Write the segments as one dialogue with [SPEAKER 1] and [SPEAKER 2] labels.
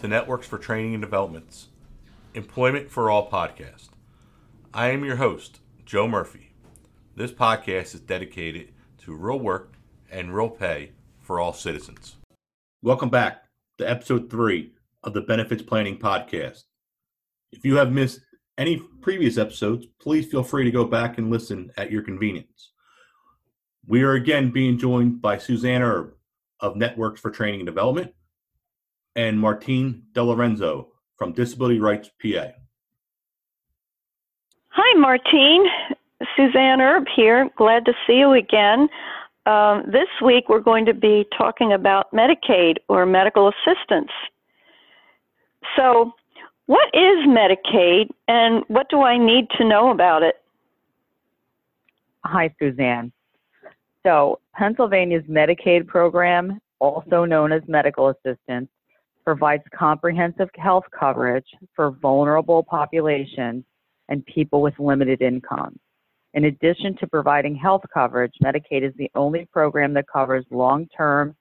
[SPEAKER 1] To Networks for Training and Development's Employment for All podcast. I am your host, Joe Murphy. This podcast is dedicated to real work and real pay for all citizens. Welcome back to episode three of the Benefits Planning Podcast. If you have missed any previous episodes, please feel free to go back and listen at your convenience. We are again being joined by Suzanne Erb of Networks for Training and Development and Martine DeLorenzo from Disability Rights PA.
[SPEAKER 2] Hi, Martine. Suzanne Erb here. Glad to see you again. Um, this week we're going to be talking about Medicaid or medical assistance. So, what is Medicaid and what do I need to know about it?
[SPEAKER 3] Hi, Suzanne. So, Pennsylvania's Medicaid program, also known as medical assistance, provides comprehensive health coverage for vulnerable populations and people with limited incomes. In addition to providing health coverage, Medicaid is the only program that covers long term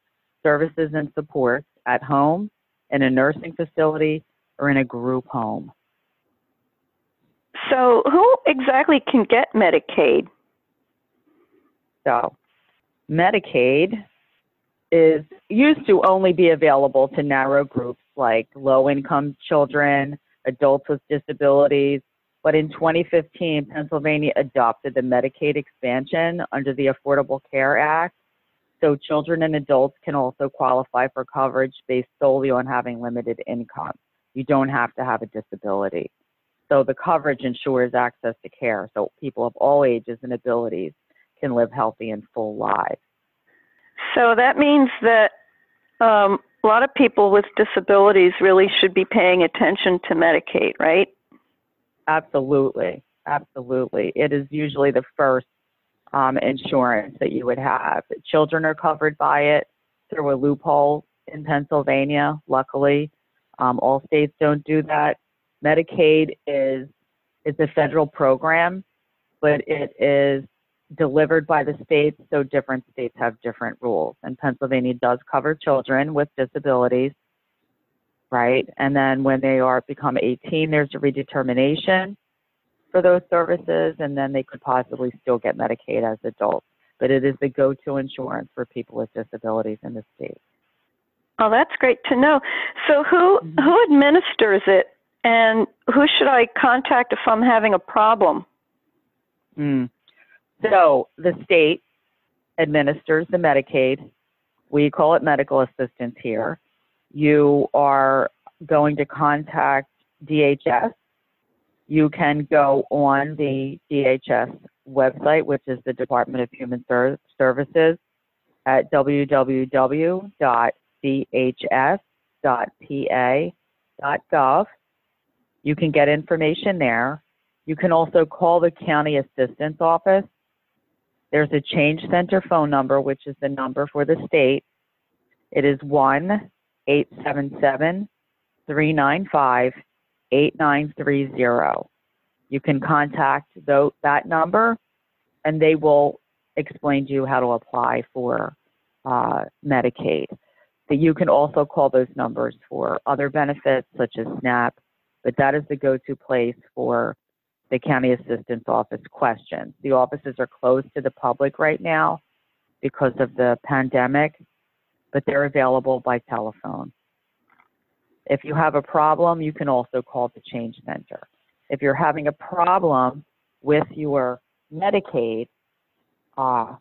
[SPEAKER 3] services and supports at home, in a nursing facility, or in a group home.
[SPEAKER 2] So, who exactly can get Medicaid?
[SPEAKER 3] So, Medicaid is used to only be available to narrow groups like low income children, adults with disabilities. But in 2015, Pennsylvania adopted the Medicaid expansion under the Affordable Care Act. So children and adults can also qualify for coverage based solely on having limited income. You don't have to have a disability. So the coverage ensures access to care so people of all ages and abilities can live healthy and full lives.
[SPEAKER 2] So that means that um, a lot of people with disabilities really should be paying attention to Medicaid, right?
[SPEAKER 3] Absolutely. Absolutely. It is usually the first um, insurance that you would have. Children are covered by it through a loophole in Pennsylvania, luckily. Um, all states don't do that. Medicaid is is a federal program, but it is delivered by the states, so different states have different rules. And Pennsylvania does cover children with disabilities, right? And then when they are become 18, there's a redetermination for those services, and then they could possibly still get Medicaid as adults. But it is the go-to insurance for people with disabilities in the state.
[SPEAKER 2] Well, that's great to know. So who mm-hmm. who administers it, and who should I contact if I'm having a problem?
[SPEAKER 3] Mm. So the state administers the Medicaid. We call it medical assistance here. You are going to contact DHS. You can go on the DHS website, which is the Department of Human Services, at www.dhs.pa.gov. You can get information there. You can also call the county assistance office there's a change center phone number, which is the number for the state. It is 1 877 395 8930. You can contact that number and they will explain to you how to apply for uh, Medicaid. But you can also call those numbers for other benefits such as SNAP, but that is the go to place for the county assistance office questions. The offices are closed to the public right now because of the pandemic, but they're available by telephone. If you have a problem, you can also call the Change Center. If you're having a problem with your Medicaid, uh,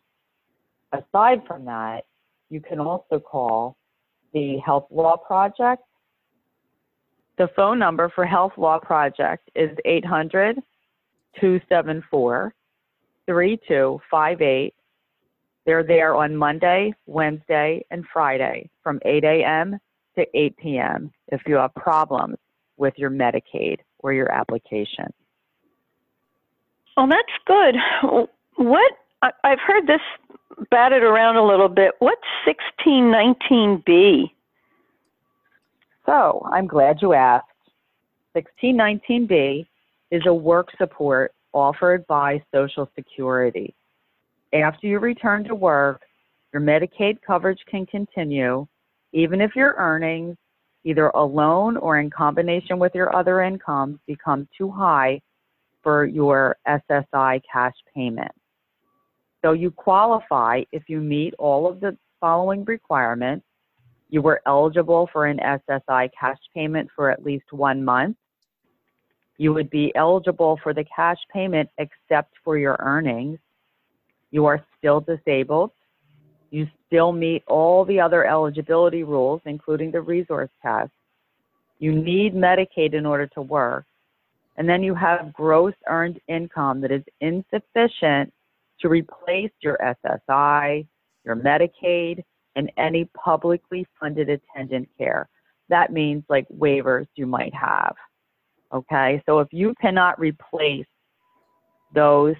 [SPEAKER 3] aside from that, you can also call the Health Law Project. The phone number for Health Law Project is 800 274 3258. They're there on Monday, Wednesday, and Friday from 8 a.m. to 8 p.m. if you have problems with your Medicaid or your application.
[SPEAKER 2] Oh, that's good. What I've heard this batted around a little bit. What's 1619B?
[SPEAKER 3] So I'm glad you asked. 1619B is a work support offered by Social Security. After you return to work, your Medicaid coverage can continue even if your earnings either alone or in combination with your other incomes, become too high for your SSI cash payment. So you qualify if you meet all of the following requirements. You were eligible for an SSI cash payment for at least one month. You would be eligible for the cash payment except for your earnings. You are still disabled. You still meet all the other eligibility rules, including the resource test. You need Medicaid in order to work. And then you have gross earned income that is insufficient to replace your SSI, your Medicaid, and any publicly funded attendant care. That means like waivers you might have. Okay, so if you cannot replace those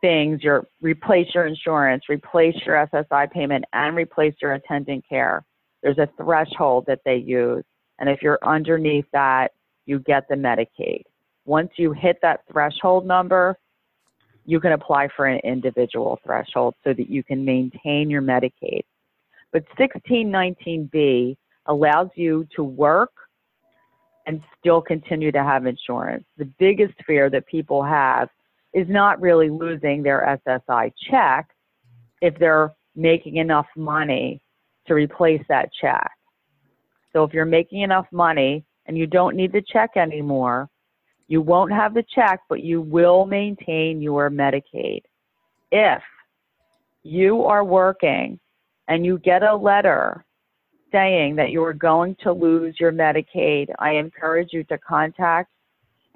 [SPEAKER 3] things, your replace your insurance, replace your SSI payment, and replace your attendant care, there's a threshold that they use. And if you're underneath that, you get the Medicaid. Once you hit that threshold number, you can apply for an individual threshold so that you can maintain your Medicaid. But 1619B allows you to work and still continue to have insurance. The biggest fear that people have is not really losing their SSI check if they're making enough money to replace that check. So if you're making enough money and you don't need the check anymore, you won't have the check, but you will maintain your Medicaid. If you are working and you get a letter saying that you are going to lose your Medicaid, I encourage you to contact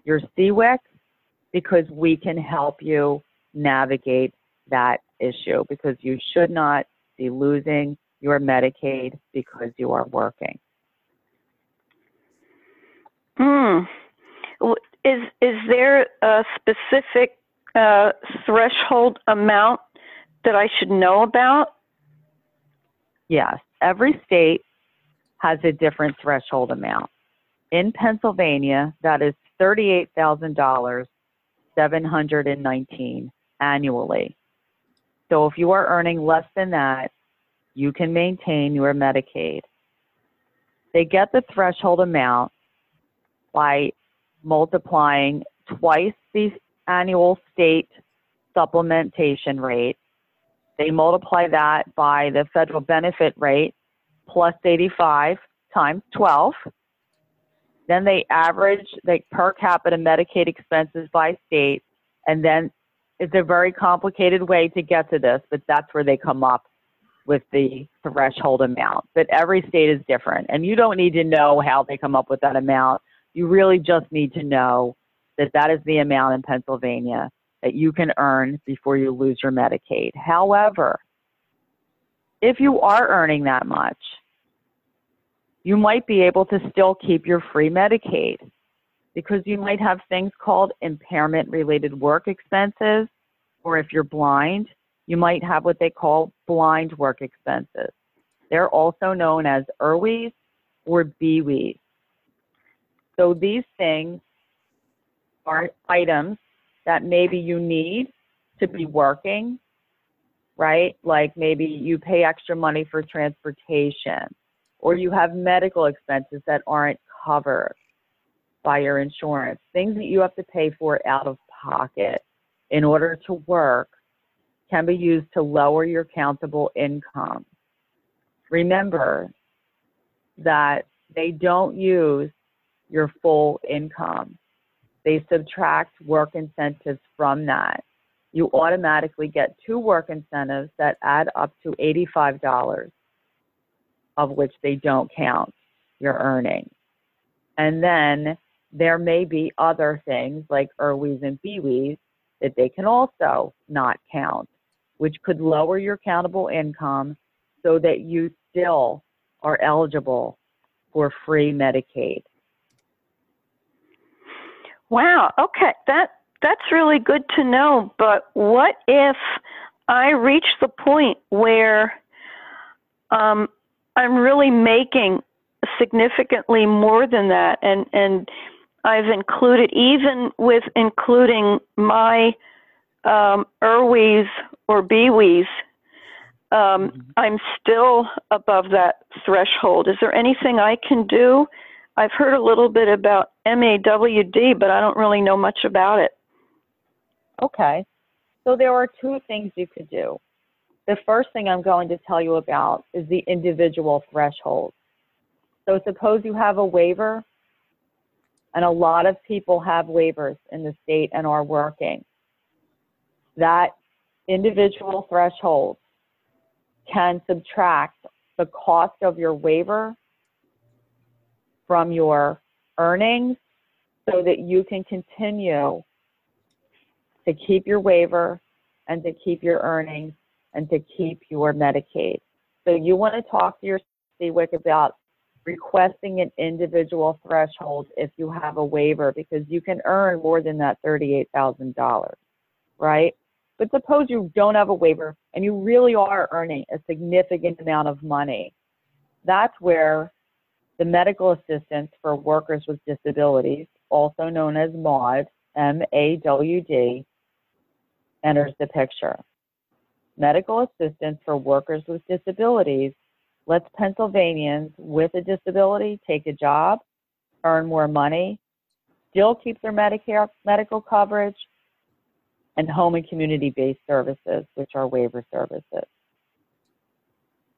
[SPEAKER 3] your CWIC because we can help you navigate that issue because you should not be losing your Medicaid because you are working.
[SPEAKER 2] Hmm. Is is there a specific uh, threshold amount that I should know about?
[SPEAKER 3] Yes, every state has a different threshold amount. In Pennsylvania, that is thirty-eight thousand dollars, seven hundred and nineteen annually. So if you are earning less than that, you can maintain your Medicaid. They get the threshold amount by multiplying twice the annual state supplementation rate. They multiply that by the federal benefit rate plus 85 times 12. Then they average the per capita Medicaid expenses by state. And then it's a very complicated way to get to this, but that's where they come up with the threshold amount. But every state is different. And you don't need to know how they come up with that amount. You really just need to know that that is the amount in Pennsylvania that you can earn before you lose your Medicaid. However, if you are earning that much, you might be able to still keep your free Medicaid because you might have things called impairment related work expenses, or if you're blind, you might have what they call blind work expenses. They're also known as IRWEs or BWEs. So these things are items that maybe you need to be mm-hmm. working, right? Like maybe you pay extra money for transportation or you have medical expenses that aren't covered by your insurance, things that you have to pay for out of pocket in order to work can be used to lower your countable income. Remember that they don't use your full income. They subtract work incentives from that. You automatically get two work incentives that add up to $85, of which they don't count your earnings. And then there may be other things like IRWEs and BWEs that they can also not count, which could lower your countable income so that you still are eligible for free Medicaid.
[SPEAKER 2] Wow. Okay. That that's really good to know. But what if I reach the point where um, I'm really making significantly more than that, and and I've included even with including my um, or BWEs, um, I'm still above that threshold. Is there anything I can do? I've heard a little bit about MAWD, but I don't really know much about it.
[SPEAKER 3] Okay. So there are two things you could do. The first thing I'm going to tell you about is the individual threshold. So suppose you have a waiver, and a lot of people have waivers in the state and are working. That individual threshold can subtract the cost of your waiver from your earnings so that you can continue to keep your waiver and to keep your earnings and to keep your Medicaid. So you want to talk to your CWIC about requesting an individual threshold if you have a waiver because you can earn more than that $38,000, right? But suppose you don't have a waiver and you really are earning a significant amount of money. That's where the medical assistance for workers with disabilities, also known as MAWD, M-A-W-D, enters the picture. Medical assistance for workers with disabilities lets Pennsylvanians with a disability take a job, earn more money, still keep their Medicare medical coverage, and home and community-based services, which are waiver services.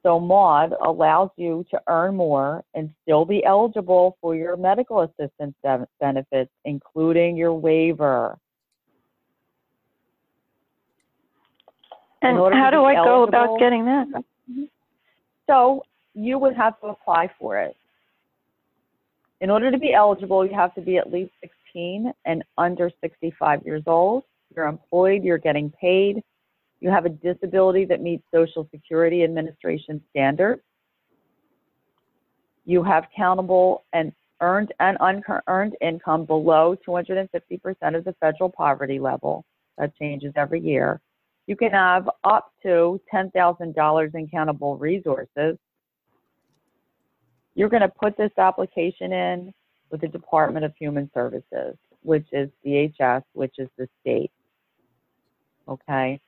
[SPEAKER 3] So MAWD allows you to earn more and still be eligible for your medical assistance benefits, including your waiver.
[SPEAKER 2] And how do I go about getting that? Mm-hmm.
[SPEAKER 3] So you would have to apply for it. In order to be eligible, you have to be at least 16 and under 65 years old. You're employed, you're getting paid, you have a disability that meets Social Security Administration standards. You have countable and earned and unearned income below 250% of the federal poverty level. That changes every year. You can have up to $10,000 in countable resources. You're going to put this application in with the Department of Human Services, which is DHS, which is the state. Okay.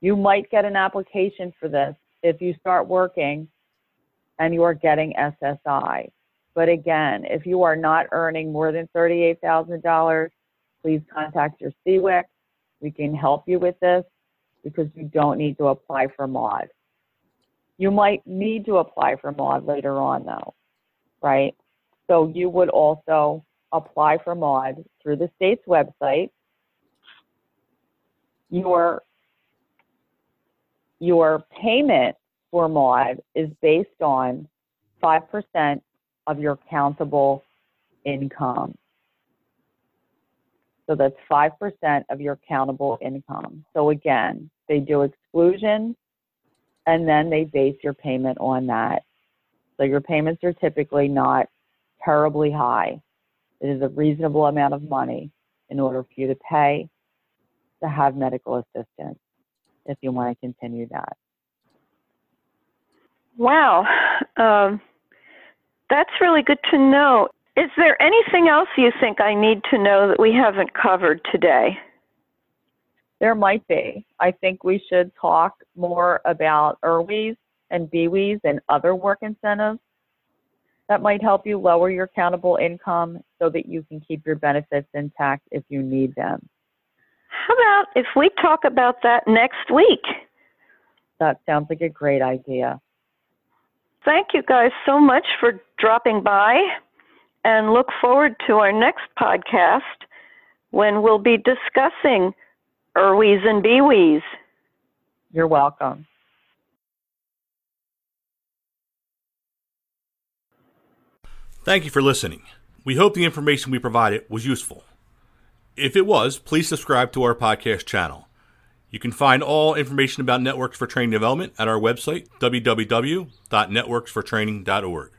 [SPEAKER 3] You might get an application for this if you start working and you are getting SSI. But again, if you are not earning more than $38,000, please contact your CWIC. We can help you with this because you don't need to apply for MAWD. You might need to apply for MAWD later on though, right? So you would also apply for MAWD through the state's website. Your, your payment for MAWD is based on 5% of your countable income. So that's 5% of your countable income. So again, they do exclusion and then they base your payment on that. So your payments are typically not terribly high. It is a reasonable amount of money in order for you to pay to have medical assistance if you want to continue that.
[SPEAKER 2] Wow. Um, that's really good to know. Is there anything else you think I need to know that we haven't covered today?
[SPEAKER 3] There might be. I think we should talk more about IRWEs and BWEs and other work incentives that might help you lower your countable income so that you can keep your benefits intact if you need them.
[SPEAKER 2] How about if we talk about that next week?
[SPEAKER 3] That sounds like a great idea.
[SPEAKER 2] Thank you guys so much for dropping by and look forward to our next podcast when we'll be discussing IRWEs and BWEs.
[SPEAKER 3] You're welcome.
[SPEAKER 1] Thank you for listening. We hope the information we provided was useful. If it was, please subscribe to our podcast channel. You can find all information about Networks for Training Development at our website, www.networksfortraining.org.